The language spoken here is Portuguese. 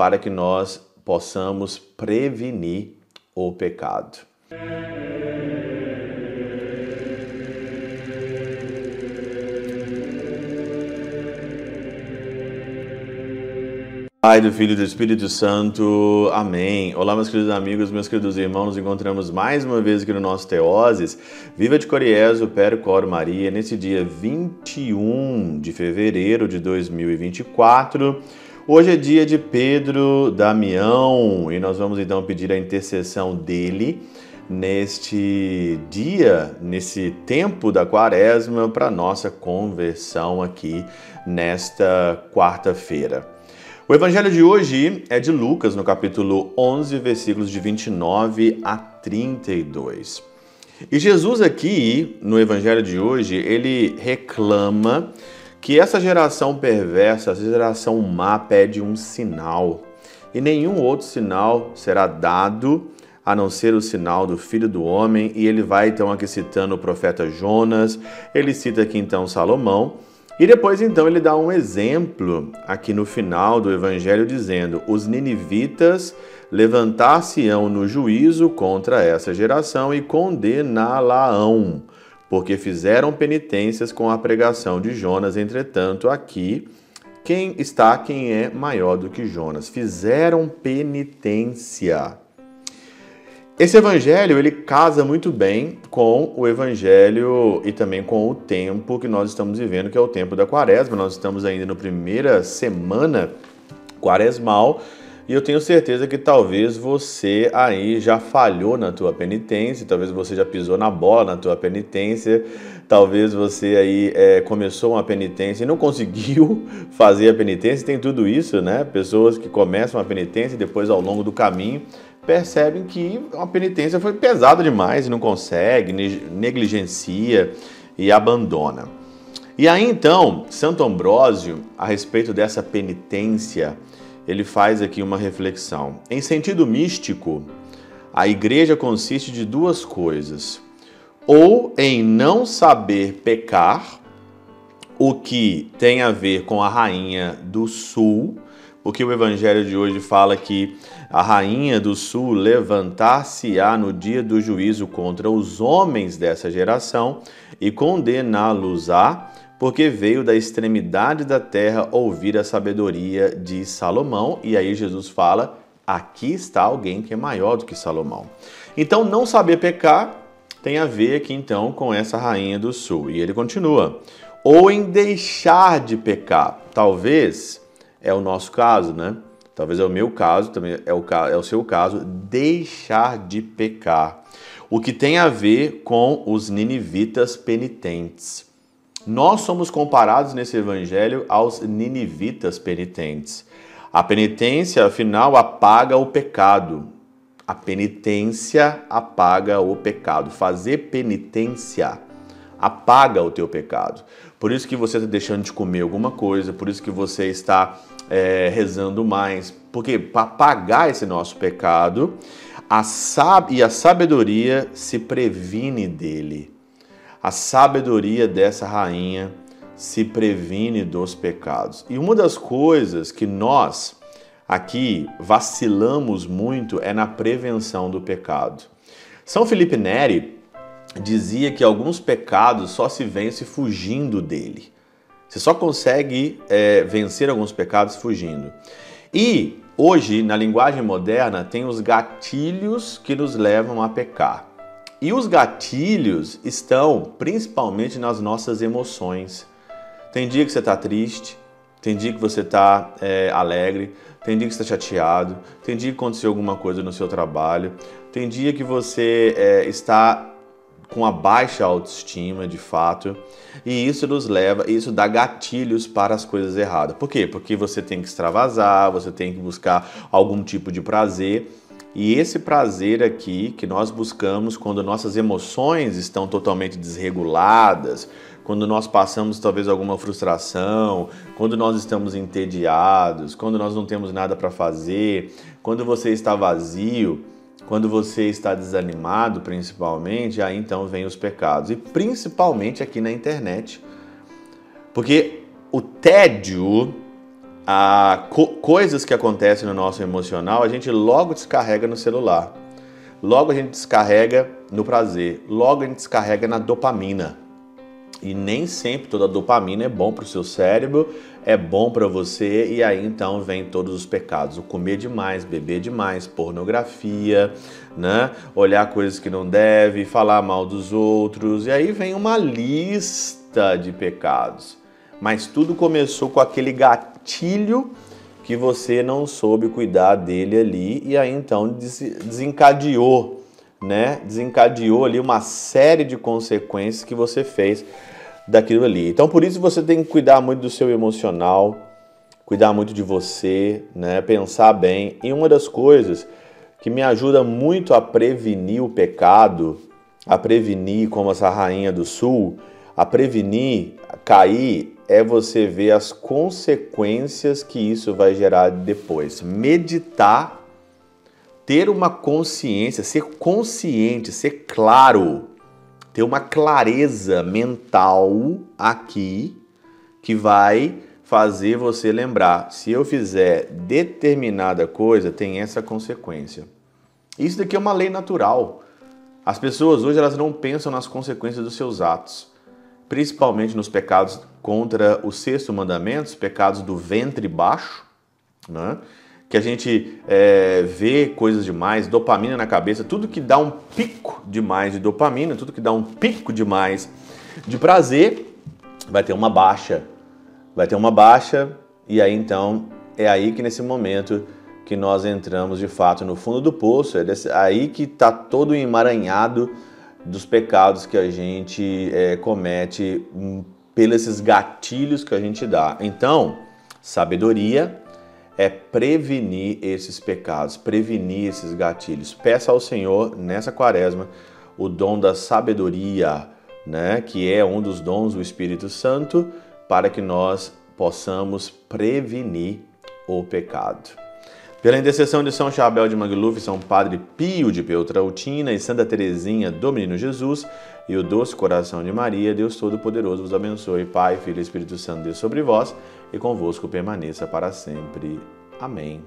para que nós possamos prevenir o pecado. Pai do Filho e do Espírito Santo. Amém. Olá, meus queridos amigos, meus queridos irmãos. Nos encontramos mais uma vez aqui no nosso Teoses. Viva de Coriezo, Percor Maria, nesse dia 21 de fevereiro de 2024. Hoje é dia de Pedro Damião e nós vamos então pedir a intercessão dele neste dia, nesse tempo da quaresma, para nossa conversão aqui nesta quarta-feira. O evangelho de hoje é de Lucas, no capítulo 11, versículos de 29 a 32. E Jesus aqui, no evangelho de hoje, ele reclama que essa geração perversa, essa geração má pede um sinal. E nenhum outro sinal será dado a não ser o sinal do Filho do Homem, e ele vai então aqui citando o profeta Jonas, ele cita aqui então Salomão, e depois então ele dá um exemplo aqui no final do evangelho dizendo: os ninivitas levantar-se-ão no juízo contra essa geração e condená-la-ão, porque fizeram penitências com a pregação de Jonas. Entretanto, aqui quem está quem é maior do que Jonas. Fizeram penitência. Esse evangelho ele casa muito bem com o evangelho e também com o tempo que nós estamos vivendo, que é o tempo da quaresma. Nós estamos ainda na primeira semana quaresmal e eu tenho certeza que talvez você aí já falhou na tua penitência, talvez você já pisou na bola na tua penitência, talvez você aí é, começou uma penitência e não conseguiu fazer a penitência. Tem tudo isso, né? Pessoas que começam a penitência e depois ao longo do caminho percebem que uma penitência foi pesada demais e não consegue, negligencia e abandona. E aí então, Santo Ambrósio, a respeito dessa penitência, ele faz aqui uma reflexão. Em sentido místico, a igreja consiste de duas coisas: ou em não saber pecar, o que tem a ver com a rainha do sul, porque o evangelho de hoje fala que a rainha do sul levantar-se-á no dia do juízo contra os homens dessa geração e condená-los-á, porque veio da extremidade da terra ouvir a sabedoria de Salomão. E aí Jesus fala: aqui está alguém que é maior do que Salomão. Então, não saber pecar tem a ver aqui então com essa rainha do sul. E ele continua: ou em deixar de pecar. Talvez é o nosso caso, né? Talvez é o meu caso, também é o, é o seu caso, deixar de pecar. O que tem a ver com os ninivitas penitentes. Nós somos comparados nesse evangelho aos ninivitas penitentes. A penitência, afinal, apaga o pecado. A penitência apaga o pecado. Fazer penitência apaga o teu pecado. Por isso que você está deixando de comer alguma coisa, por isso que você está é, rezando mais. Porque para pagar esse nosso pecado, a sab e a sabedoria se previne dele. A sabedoria dessa rainha se previne dos pecados. E uma das coisas que nós aqui vacilamos muito é na prevenção do pecado. São Felipe Neri dizia que alguns pecados só se vence fugindo dele. Você só consegue é, vencer alguns pecados fugindo. E hoje, na linguagem moderna, tem os gatilhos que nos levam a pecar. E os gatilhos estão principalmente nas nossas emoções. Tem dia que você está triste, tem dia que você está é, alegre, tem dia que você está chateado, tem dia que aconteceu alguma coisa no seu trabalho, tem dia que você é, está com a baixa autoestima, de fato, e isso nos leva, isso dá gatilhos para as coisas erradas. Por quê? Porque você tem que extravasar, você tem que buscar algum tipo de prazer. E esse prazer aqui que nós buscamos quando nossas emoções estão totalmente desreguladas, quando nós passamos talvez alguma frustração, quando nós estamos entediados, quando nós não temos nada para fazer, quando você está vazio, quando você está desanimado, principalmente, aí então vem os pecados. E principalmente aqui na internet. Porque o tédio a co coisas que acontecem no nosso emocional, a gente logo descarrega no celular. Logo a gente descarrega no prazer, logo a gente descarrega na dopamina. E nem sempre toda dopamina é bom para o seu cérebro, é bom para você, e aí então vem todos os pecados: o comer demais, beber demais, pornografia, né? olhar coisas que não deve, falar mal dos outros, e aí vem uma lista de pecados. Mas tudo começou com aquele gatilho que você não soube cuidar dele ali e aí então desencadeou, né? Desencadeou ali uma série de consequências que você fez daquilo ali. Então por isso você tem que cuidar muito do seu emocional, cuidar muito de você, né? Pensar bem. E uma das coisas que me ajuda muito a prevenir o pecado, a prevenir como essa rainha do sul, a prevenir cair é você ver as consequências que isso vai gerar depois. Meditar, ter uma consciência, ser consciente, ser claro, ter uma clareza mental aqui que vai fazer você lembrar: se eu fizer determinada coisa, tem essa consequência. Isso daqui é uma lei natural. As pessoas hoje elas não pensam nas consequências dos seus atos principalmente nos pecados contra o sexto mandamento, os pecados do ventre baixo, né? que a gente é, vê coisas demais, dopamina na cabeça, tudo que dá um pico demais de dopamina, tudo que dá um pico demais de prazer, vai ter uma baixa. Vai ter uma baixa, e aí então é aí que nesse momento que nós entramos de fato no fundo do poço, é desse, aí que está todo emaranhado dos pecados que a gente é, comete hum, pelos esses gatilhos que a gente dá. Então, sabedoria é prevenir esses pecados, prevenir esses gatilhos. Peça ao Senhor nessa quaresma o dom da sabedoria, né, que é um dos dons do Espírito Santo, para que nós possamos prevenir o pecado. Pela intercessão de São Chabel de Mangluf, São Padre Pio de Peltrautina e Santa Teresinha do Menino Jesus e o doce coração de Maria, Deus Todo-Poderoso vos abençoe. Pai, Filho e Espírito Santo, Deus sobre vós e convosco permaneça para sempre. Amém.